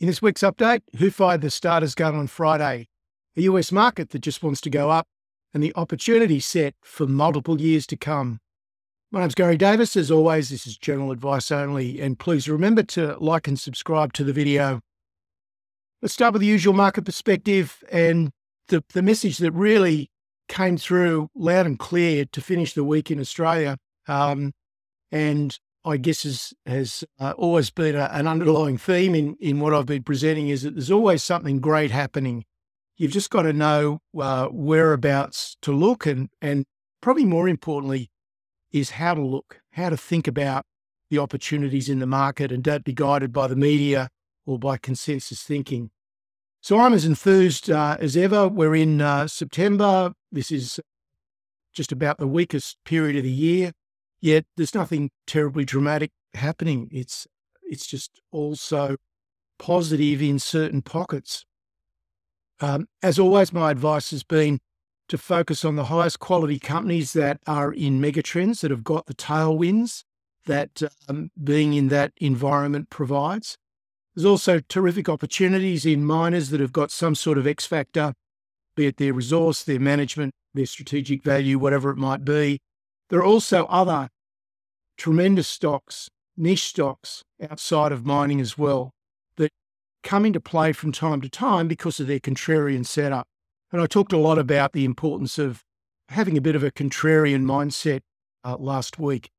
In this week's update, who fired the starters gun on Friday? A US market that just wants to go up and the opportunity set for multiple years to come. My name's Garry Davis. As always, this is general advice only, and please remember to like and subscribe to the video. Let's start with the usual market perspective and the, the message that really came through loud and clear to finish the week in Australia. Um, and I guess has, has uh, always been a, an underlying theme in, in what I've been presenting is that there's always something great happening. You've just got to know uh, whereabouts to look and, and probably more importantly is how to look, how to think about the opportunities in the market and don't be guided by the media or by consensus thinking. So I'm as enthused uh, as ever. We're in uh, September. This is just about the weakest period of the year. Yet there's nothing terribly dramatic happening. It's it's just also positive in certain pockets. Um, as always, my advice has been to focus on the highest quality companies that are in megatrends that have got the tailwinds that um, being in that environment provides. There's also terrific opportunities in miners that have got some sort of X factor, be it their resource, their management, their strategic value, whatever it might be. There are also other tremendous stocks, niche stocks outside of mining as well that come into play from time to time because of their contrarian setup. And I talked a lot about the importance of having a bit of a contrarian mindset uh, last week.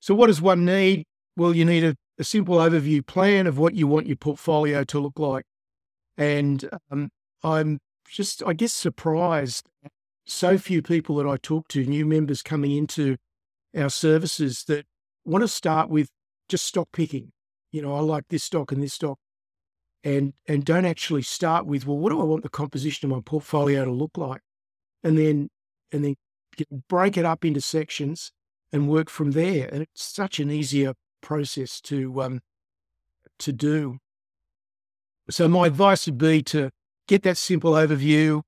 So, what does one need? Well, you need a, a, simple overview plan of what you want your portfolio to look like. And um, I'm just, I guess, surprised so few people that I talk to, new members coming into our services that want to start with just stock picking. You know, I like this stock and this stock, and and don't actually start with well, what do I want the composition of my portfolio to look like, and then and then break it up into sections and work from there. And it's such an easier process to um to do. So my advice would be to get that simple overview,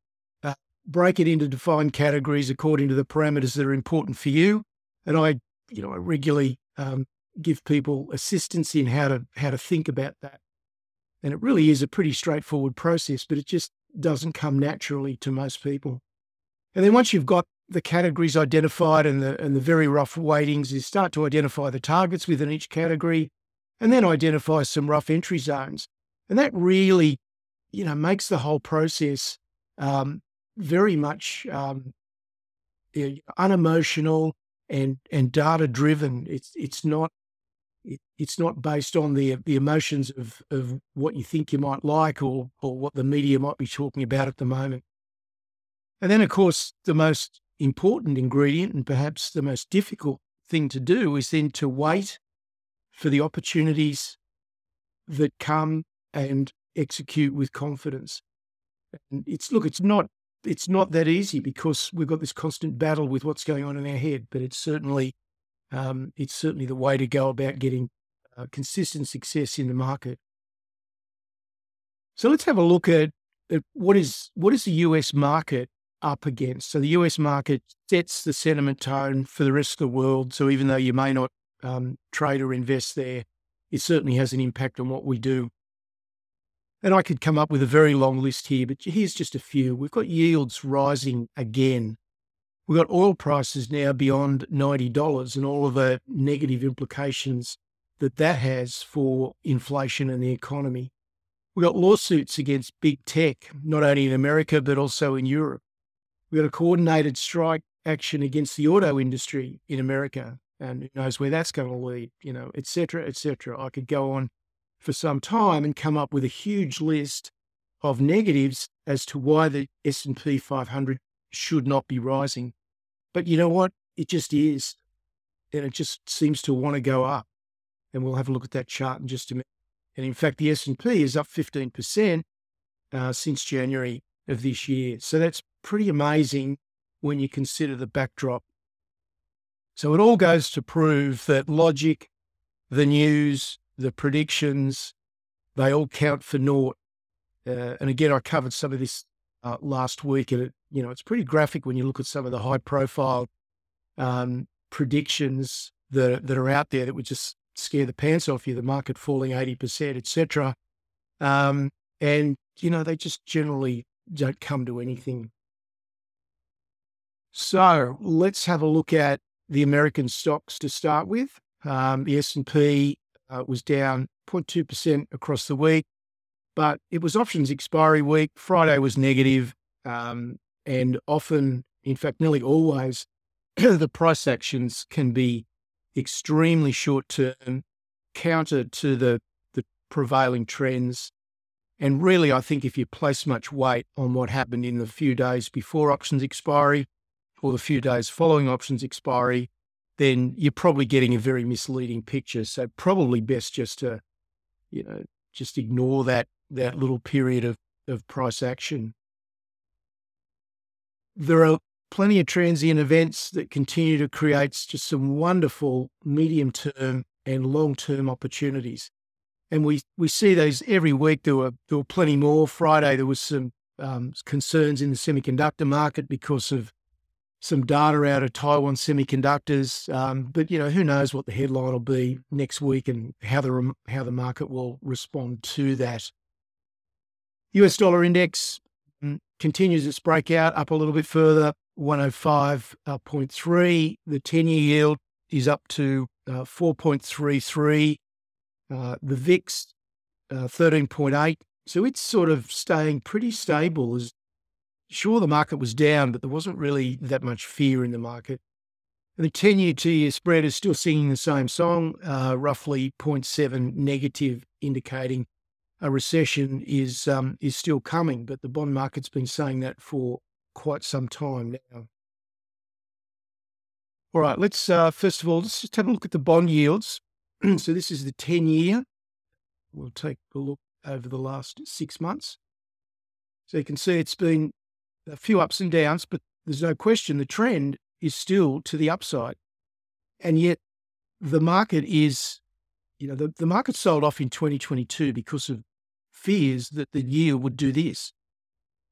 break it into defined categories according to the parameters that are important for you. And I, you know, I regularly um, give people assistance in how to how to think about that. And it really is a pretty straightforward process, but it just doesn't come naturally to most people. And then once you've got the categories identified and the and the very rough weightings, you start to identify the targets within each category, and then identify some rough entry zones. And that really, you know, makes the whole process um, very much um, unemotional and and data driven. It's it's not it, it's not based on the the emotions of of what you think you might like or or what the media might be talking about at the moment. And then, of course, the most important ingredient and perhaps the most difficult thing to do is then to wait for the opportunities that come and execute with confidence. And it's look, it's not it's not that easy because we've got this constant battle with what's going on in our head. But it's certainly um, it's certainly the way to go about getting uh, consistent success in the market. So let's have a look at, at what is what is the US market up against. So the US market sets the sentiment tone for the rest of the world. So even though you may not um, trade or invest there, it certainly has an impact on what we do. And I could come up with a very long list here, but here's just a few. We've got yields rising again. We've got oil prices now beyond $90 and all of the negative implications that that has for inflation and the economy. We've got lawsuits against big tech, not only in America, but also in Europe. We've got a coordinated strike action against the auto industry in America, and who knows where that's going to lead, you know, et cetera, et cetera. I could go on for some time and come up with a huge list of negatives as to why the S&P 500 should not be rising. But you know what? It just is. And it just seems to want to go up. And we'll have a look at that chart in just a minute. And in fact, the S&P is up 15% uh, since January of this year. So that's pretty amazing when you consider the backdrop. So it all goes to prove that logic, the news, the predictions, they all count for naught. Uh, and again, I covered some of this uh, last week, and it, you know it's pretty graphic when you look at some of the high-profile um, predictions that that are out there that would just scare the pants off you. The market falling eighty percent, etc. Um, and, you know, they just generally don't come to anything. So let's have a look at the American stocks to start with. Um, the S&P uh, was down 0.2% across the week, but it was options expiry week. Friday was negative, um, and often, in fact, nearly always, the price actions can be extremely short term, counter to the, the prevailing trends. And really, I think if you place much weight on what happened in the few days before options expiry or the few days following options expiry, then you're probably getting a very misleading picture. So probably best just to, you know, just ignore that that little period of, of price action. There are plenty of transient events that continue to create just some wonderful medium term and long term opportunities. And we, we see those every week. There were, there were plenty more. Friday, there was some um, concerns in the semiconductor market because of some data out of Taiwan Semiconductors. Um, but you know, who knows what the headline will be next week and how the how the market will respond to that. US dollar index mm, continues its breakout up a little bit further, 105.3. The 10 year yield is up to uh, 4.33. Uh, the VIX, uh, 13.8. So it's sort of staying pretty stable. As sure, the market was down, but there wasn't really that much fear in the market. And the 10 year, two year spread is still singing the same song, uh, roughly 0.7 negative, indicating a recession is um, is still coming. But the bond market's been saying that for quite some time now. All right, let's uh, first of all let's just have a look at the bond yields. so this is the ten year. We'll take a look over the last six months. So you can see it's been a few ups and downs, but there's no question the trend is still to the upside. And yet the market is, you know, the, the market sold off in 2022 because of fears that the yield would do this.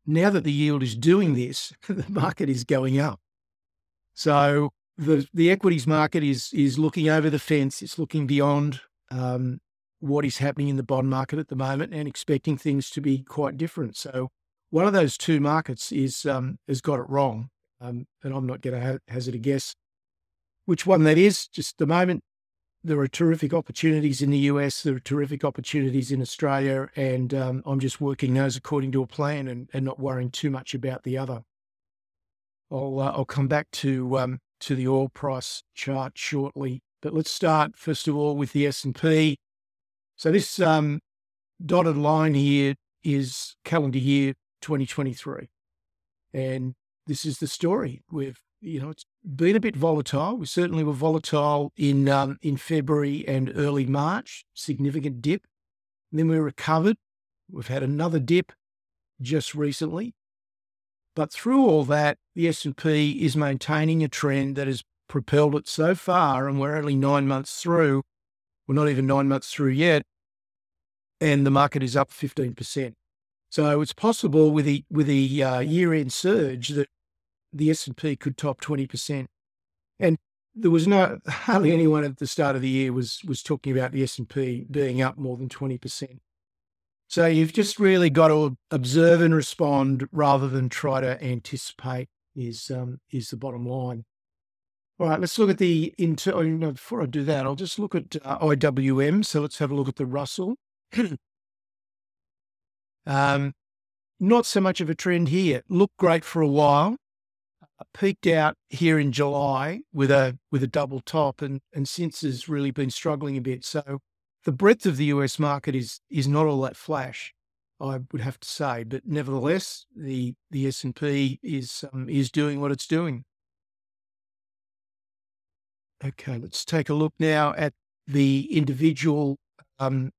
Now that the yield is doing this, the market is going up. So the the equities market is is looking over the fence. It's looking beyond um, what is happening in the bond market at the moment and expecting things to be quite different. So one of those two markets is um, has got it wrong, um, and I'm not going to ha- hazard a guess which one that is. Just the moment, there are terrific opportunities in the US. There are terrific opportunities in Australia, and um, I'm just working those according to a plan and, and not worrying too much about the other. I'll uh, I'll come back to um, to the oil price chart shortly, but let's start first of all with the S and P. So this um, dotted line here is calendar year 2023, and this is the story. We've you know, it's been a bit volatile. We certainly were volatile in um, in February and early March, significant dip. And then we recovered. We've had another dip just recently. But through all that, the S&P is maintaining a trend that has propelled it so far, and we're only nine months through. We're not even nine months through yet, and the market is up 15%. So it's possible with the with the uh, year-end surge that the S&P could top 20%. And there was no hardly anyone at the start of the year was was talking about the S&P being up more than 20%. So you've just really got to observe and respond rather than try to anticipate is um, is the bottom line. All right, let's look at the inter. Oh, before I do that, I'll just look at uh, IWM. So let's have a look at the Russell. um, not so much of a trend here. Looked great for a while peaked out here in July with a with a double top, and and since has really been struggling a bit. So the breadth of the US market is is not all that flash, I would have to say. But nevertheless, the the S and P is um, is doing what it's doing. Okay, let's take a look now at the individual um,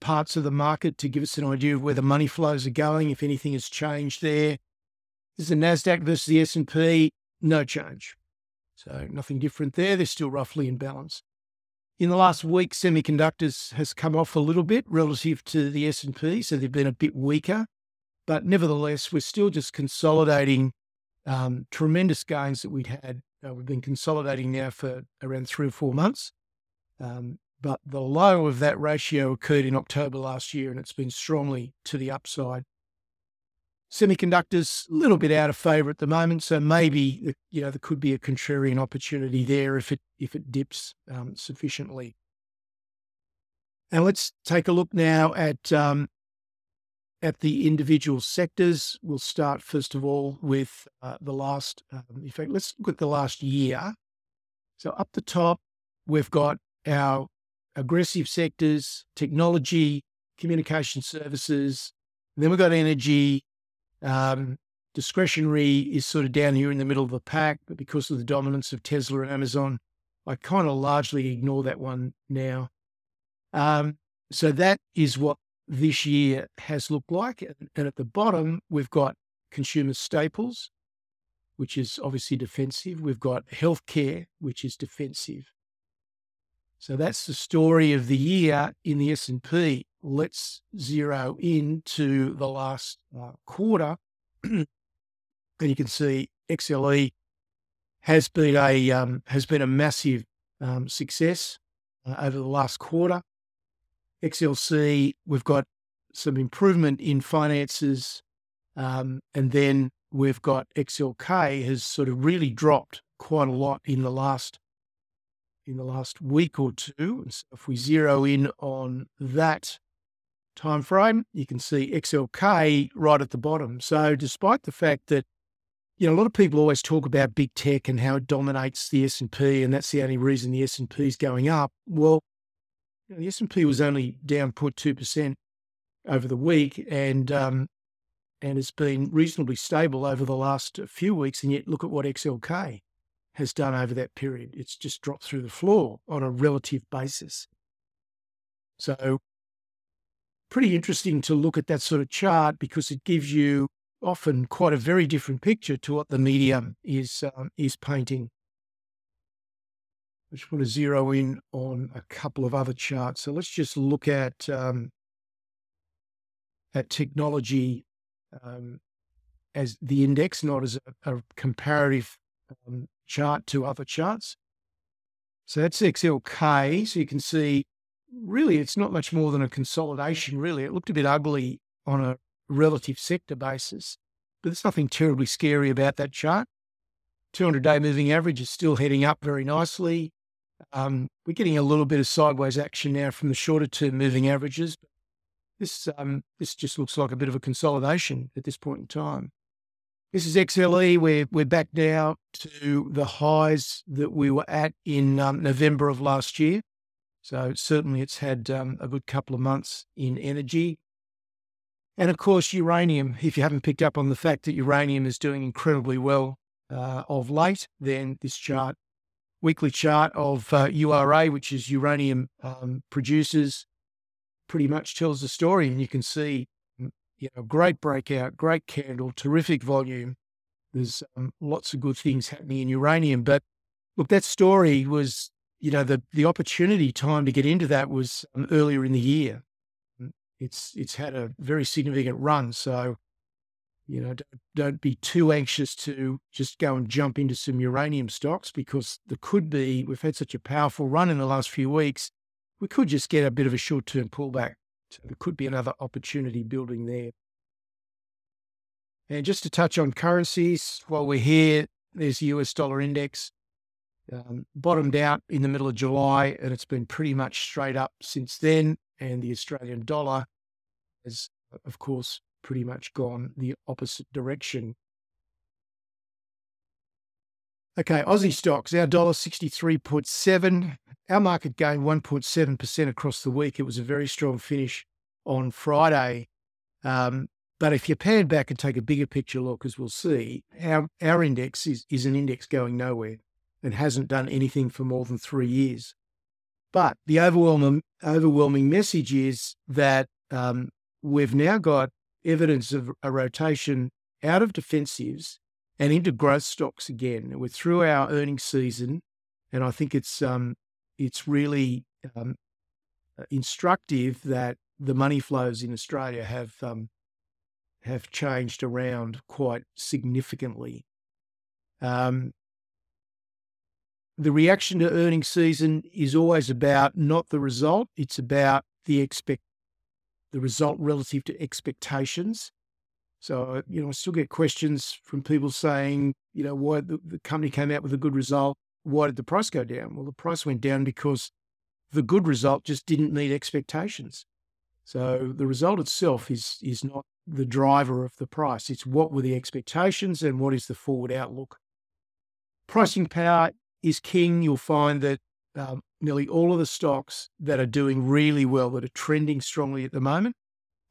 parts of the market to give us an idea of where the money flows are going, if anything has changed there. This is the Nasdaq versus the S and P. No change. So nothing different there. They're still roughly in balance. In the last week, semiconductors has come off a little bit relative to the S and P, so they've been a bit weaker. But nevertheless, we're still just consolidating um, tremendous gains that we'd had. Uh, we've been consolidating now for around three or four months. Um, but the low of that ratio occurred in October last year and it's been strongly to the upside. Semiconductors, a little bit out of favour at the moment, so maybe you know there could be a contrarian opportunity there if it if it dips um, sufficiently. And let's take a look now at um, at the individual sectors. We'll start first of all with uh, the last. Um, in fact, let's look at the last year. So up the top, we've got our aggressive sectors, technology, communication services. Then we've got energy, um, discretionary is sort of down here in the middle of the pack, but because of the dominance of Tesla and Amazon, I kind of largely ignore that one now. Um, so that is what this year has looked like. And at the bottom, we've got consumer staples, which is obviously defensive. We've got healthcare, which is defensive. So that's the story of the year in the S&P. Let's zero in to the last uh, quarter. and you can see XLE has been a um, has been a massive um, success uh, over the last quarter. XLC, we've got some improvement in finances, um, and then we've got XLK has sort of really dropped quite a lot in the last in the last week or two. So if we zero in on that time frame, you can see XLK right at the bottom. So despite the fact that you know a lot of people always talk about big tech and how it dominates the S&P and that's the only reason the S&P is going up, well you know, the S&P was only down 0.2% over the week and um, and it's been reasonably stable over the last few weeks and yet look at what XLK has done over that period. It's just dropped through the floor on a relative basis. So, pretty interesting to look at that sort of chart because it gives you often quite a very different picture to what the medium is um, is painting. I just want to zero in on a couple of other charts. So let's just look at um, at technology um, as the index, not as a, a comparative um, chart to other charts. So that's XLK. So you can see really it's not much more than a consolidation, really. It looked a bit ugly on a relative sector basis, but there's nothing terribly scary about that chart. 200 day moving average is still heading up very nicely. Um, we're getting a little bit of sideways action now from the shorter term moving averages. This um, this just looks like a bit of a consolidation at this point in time. This is XLE. We're, we're back now to the highs that we were at in um, November of last year. So certainly it's had um, a good couple of months in energy. And of course, uranium. If you haven't picked up on the fact that uranium is doing incredibly well uh, of late, then this chart, weekly chart of uh, URA, which is uranium um, producers, pretty much tells the story. And you can see you know, great breakout, great candle, terrific volume. There's um, lots of good things happening in uranium. But look, that story was, you know, the the opportunity time to get into that was um, earlier in the year. Mm, it's it's had a very significant run, so you know, don't, don't be too anxious to just go and jump into some uranium stocks because there could be. We've had such a powerful run in the last few weeks. We could just get a bit of a short term pullback. There could be another opportunity building there. And just to touch on currencies, while we're here, there's the US dollar index. Um, bottomed out in the middle of July, and it's been pretty much straight up since then. And the Australian dollar has, of course, pretty much gone the opposite direction. Okay, Aussie stocks, our dollar 63.7. Our market gained 1.7% across the week. It was a very strong finish on Friday. Um, but if you pan back and take a bigger picture look, as we'll see, our, our index is, is an index going nowhere and hasn't done anything for more than three years. But the overwhelming, overwhelming message is that um, we've now got evidence of a rotation out of defensives and into growth stocks again. We're through our earnings season, and I think it's um, it's really um, instructive that the money flows in Australia have um, have changed around quite significantly. Um, the reaction to earnings season is always about not the result, it's about the expect the result relative to expectations. So, you know, I still get questions from people saying, you know, why the, the company came out with a good result. Why did the price go down? Well, the price went down because the good result just didn't meet expectations. So the result itself is is not the driver of the price. It's what were the expectations and what is the forward outlook. Pricing power is king. You'll find that um, nearly all of the stocks that are doing really well, that are trending strongly at the moment,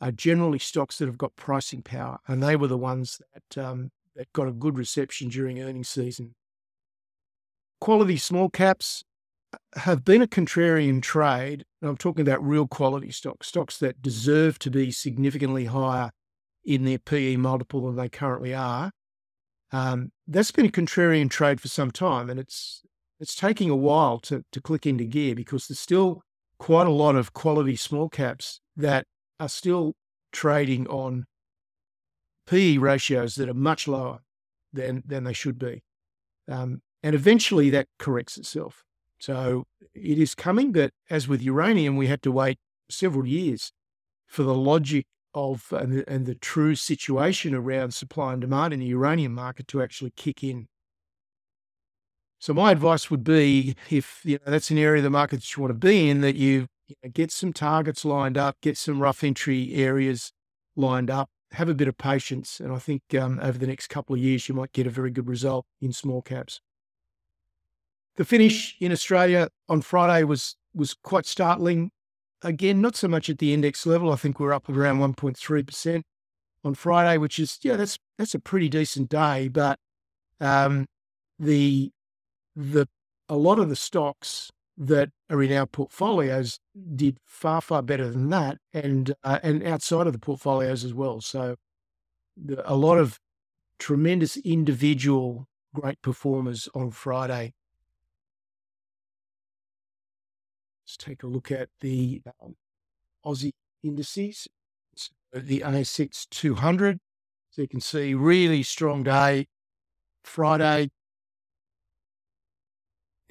are generally stocks that have got pricing power, and they were the ones that um, that got a good reception during earnings season. Quality small caps have been a contrarian trade. And I'm talking about real quality stocks, stocks that deserve to be significantly higher in their PE multiple than they currently are. Um, that's been a contrarian trade for some time, and it's it's taking a while to to click into gear because there's still quite a lot of quality small caps that are still trading on PE ratios that are much lower than than they should be, um, and eventually that corrects itself. So it is coming, but as with uranium, we had to wait several years for the logic of and the, and the true situation around supply and demand in the uranium market to actually kick in. So my advice would be, if you know that's an area of the market that you want to be in, that you, you know, get some targets lined up, get some rough entry areas lined up, have a bit of patience, and I think um, over the next couple of years you might get a very good result in small caps. The finish in Australia on Friday was was quite startling. Again, not so much at the index level. I think we're up around 1.3% on Friday, which is, yeah, that's that's a pretty decent day. But um, the the a lot of the stocks that are in our portfolios did far far better than that, and uh, and outside of the portfolios as well. So the, a lot of tremendous individual great performers on Friday. Let's take a look at the um, Aussie indices, so the ASX 200. So you can see really strong day Friday.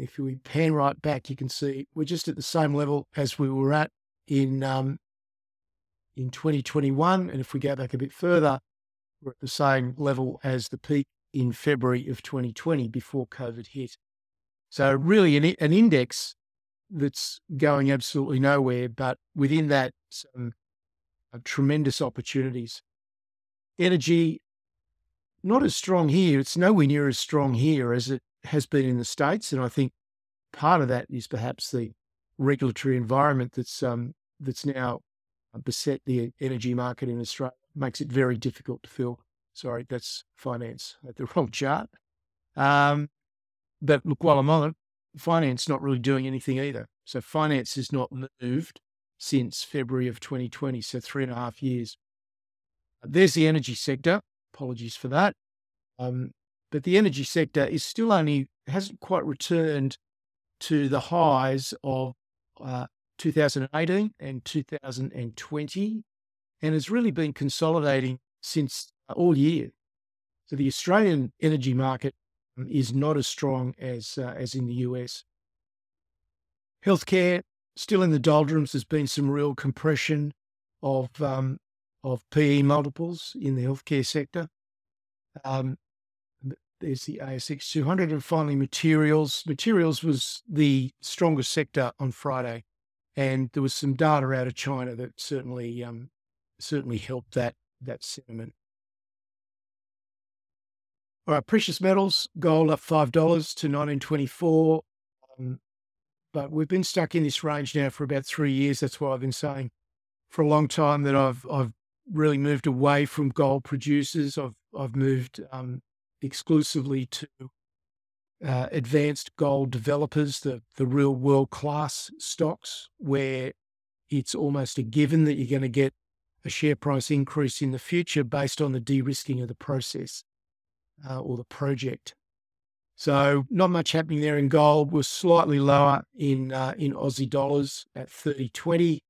If we pan right back, you can see we're just at the same level as we were at in um, in 2021, and if we go back a bit further, we're at the same level as the peak in February of 2020 before COVID hit. So really, an, an index that's going absolutely nowhere, but within that, some uh, tremendous opportunities. Energy, not as strong here. It's nowhere near as strong here as it has been in the States. And I think part of that is perhaps the regulatory environment that's um, that's now beset the energy market in Australia, makes it very difficult to fill. Sorry, that's finance at the wrong chart. Um, but look, while I'm on it, finance not really doing anything either. So finance has not moved since February of 2020, so three and a half years. There's the energy sector. Apologies for that. Um, but the energy sector is still only hasn't quite returned to the highs of uh, 2018 and 2020, and has really been consolidating since uh, all year. So the Australian energy market um, is not as strong as uh, as in the US. Healthcare still in the doldrums. There's been some real compression of um, of PE multiples in the healthcare sector. Um, there's the ASX 200, and finally materials. Materials was the strongest sector on Friday, and there was some data out of China that certainly um, certainly helped that that sentiment. All right, precious metals, gold up five dollars to nineteen twenty four. Um, but we've been stuck in this range now for about three years. That's why I've been saying for a long time that I've I've really moved away from gold producers. I've I've moved um, exclusively to uh, advanced gold developers, the the real world class stocks, where it's almost a given that you're going to get a share price increase in the future based on the de-risking of the process uh, or the project. So not much happening there in gold. Was slightly lower in uh, in Aussie dollars at thirty twenty,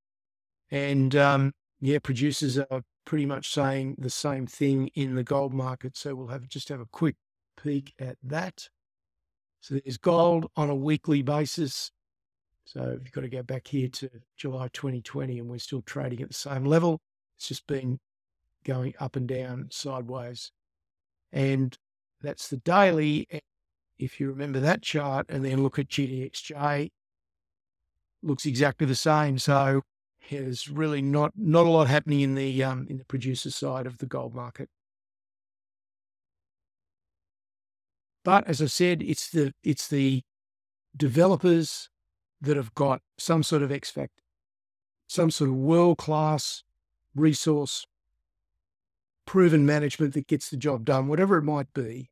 and um, yeah, producers are pretty much saying the same thing in the gold market. So we'll have just have a quick peek at that. So there's gold on a weekly basis. So you've got to go back here to July 2020 and we're still trading at the same level. It's just been going up and down sideways. And that's the daily. If you remember that chart and then look at GDXJ, looks exactly the same. So there's really not not a lot happening in the um, in the producer side of the gold market. But as I said, it's the it's the developers that have got some sort of X factor, some sort of world class resource, proven management that gets the job done, whatever it might be.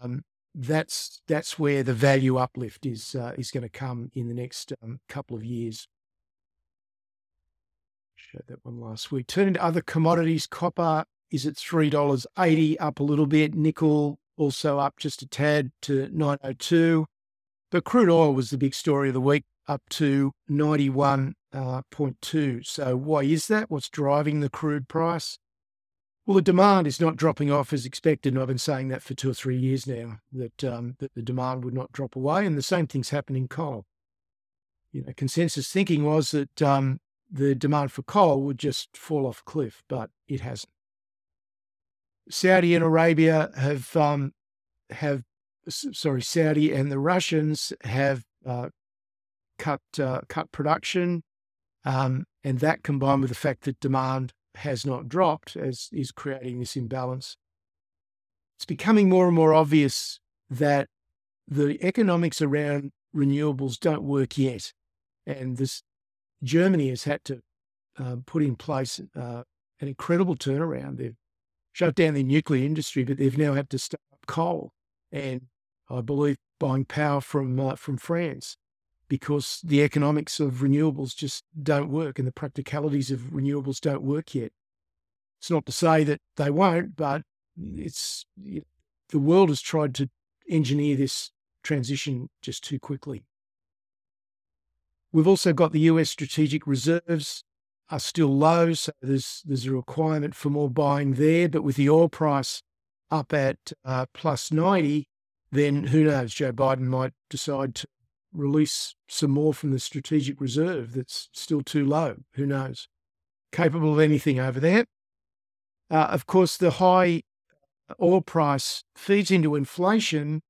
Um, that's that's where the value uplift is uh, is going to come in the next um, couple of years. That one last week. Turning to other commodities, copper is at three dollars eighty, up a little bit. Nickel also up just a tad to nine oh two. But crude oil was the big story of the week, up to ninety one uh, point two. So why is that? What's driving the crude price? Well, the demand is not dropping off as expected, and I've been saying that for two or three years now. That um, that the demand would not drop away, and the same thing's happening in coal. You know, consensus thinking was that um, the demand for coal would just fall off a cliff, but it hasn't. Saudi and Arabia have um, have sorry, Saudi and the Russians have uh, cut uh, cut production, um, and that combined with the fact that demand has not dropped as is creating this imbalance. It's becoming more and more obvious that the economics around renewables don't work yet. And this Germany has had to uh, put in place uh, an incredible turnaround. They've shut down the nuclear industry, but they've now had to start up coal and I believe buying power from uh, from France because the economics of renewables just don't work and the practicalities of renewables don't work yet. It's not to say that they won't, but it's you know, the world has tried to engineer this transition just too quickly. We've also got the US strategic reserves are still low, so there's there's a requirement for more buying there. But with the oil price up at uh, plus 90, then who knows? Joe Biden might decide to release some more from the strategic reserve that's still too low. Who knows? Capable of anything over there. Uh, of course, the high oil price feeds into inflation,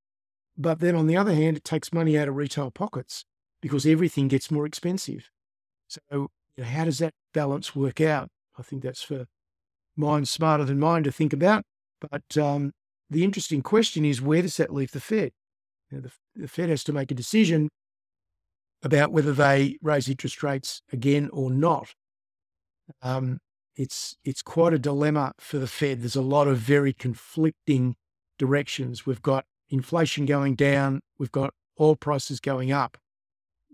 but then on the other hand, it takes money out of retail pockets because everything gets more expensive. So, you know, how does that balance work out? I think that's for minds smarter than mine to think about. But um, the interesting question is where does that leave the Fed? The, the Fed has to make a decision about whether they raise interest rates again or not. Um, it's it's quite a dilemma for the Fed. There's a lot of very conflicting directions. We've got inflation going down. We've got oil prices going up.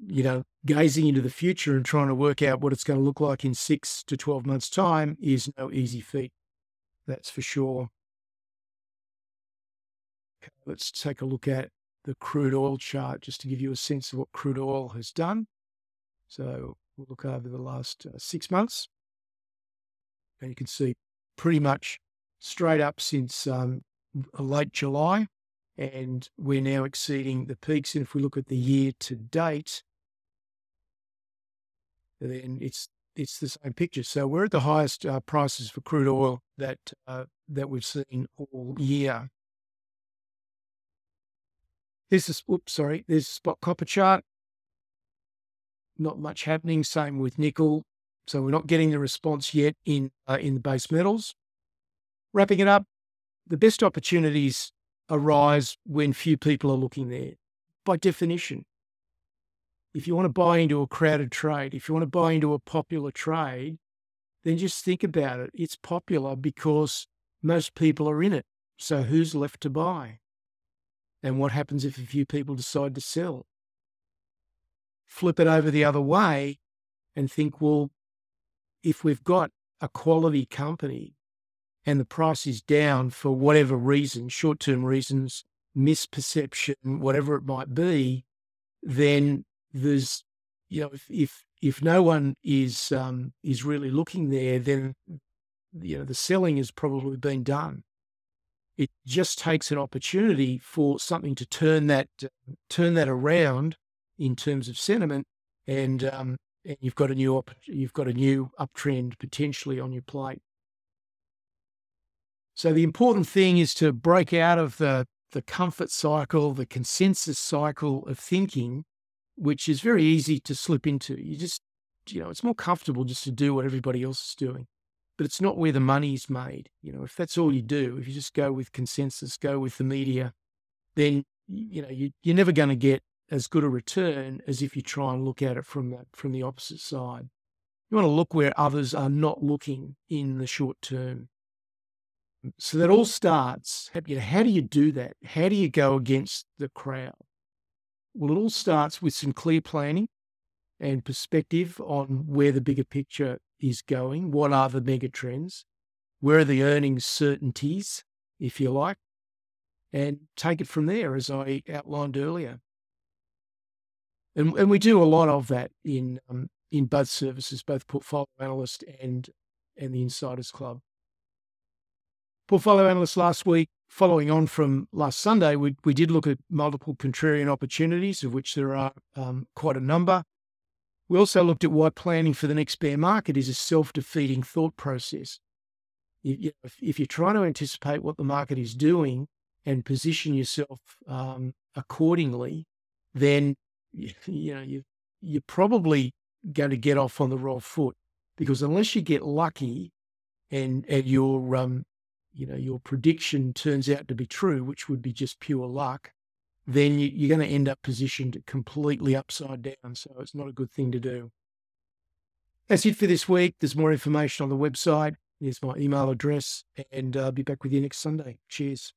You know, gazing into the future and trying to work out what it's going to look like in six to twelve months' time is no easy feat. That's for sure. Okay, let's take a look at the crude oil chart just to give you a sense of what crude oil has done. So we'll look over the last uh, six months. And you can see pretty much straight up since um, late July. And we're now exceeding the peaks. And if we look at the year to date, then it's it's the same picture. So we're at the highest uh, prices for crude oil that uh, that we've seen all year. There's a, oops, sorry, there's spot copper chart. Not much happening. Same with nickel. So we're not getting the response yet in uh, in the base metals. Wrapping it up, the best opportunities arise when few people are looking there. By definition, if you want to buy into a crowded trade, if you want to buy into a popular trade, then just think about it. It's popular because most people are in it. So who's left to buy? And what happens if a few people decide to sell? Flip it over the other way and think, well, if we've got a quality company and the price is down for whatever reason, short term reasons, misperception, whatever it might be, then there's, you know, if, if, if no one is, um, is really looking there, then, you know, the selling has probably been done. It just takes an opportunity for something to turn that turn that around in terms of sentiment, and um, and you've got a new op- you've got a new uptrend potentially on your plate. So the important thing is to break out of the the comfort cycle, the consensus cycle of thinking, which is very easy to slip into. You just you know, it's more comfortable just to do what everybody else is doing. But it's not where the money is made. You know, if that's all you do, if you just go with consensus, go with the media, then you know you, you're never going to get as good a return as if you try and look at it from the from the opposite side. You want to look where others are not looking in the short term. So that all starts. How do you do that? How do you go against the crowd? Well, it all starts with some clear planning and perspective on where the bigger picture is going. What are the mega trends? Where are the earnings certainties, if you like? And take it from there, as I outlined earlier. And, and we do a lot of that in um, in both services, both portfolio analyst and and the Insiders Club. Portfolio analyst last week, following on from last Sunday, we, we did look at multiple contrarian opportunities, of which there are um, quite a number. We also looked at why planning for the next bear market is a self defeating thought process. If, if, you're trying to anticipate what the market is doing and position yourself um, accordingly, then you know you you're probably going to get off on the wrong foot because unless you get lucky and and your um you know your prediction turns out to be true, which would be just pure luck, then you, are going to end up positioned completely upside down. So it's not a good thing to do. That's it for this week. There's more information on the website. There's my email address, and I'll be back with you next Sunday. Cheers.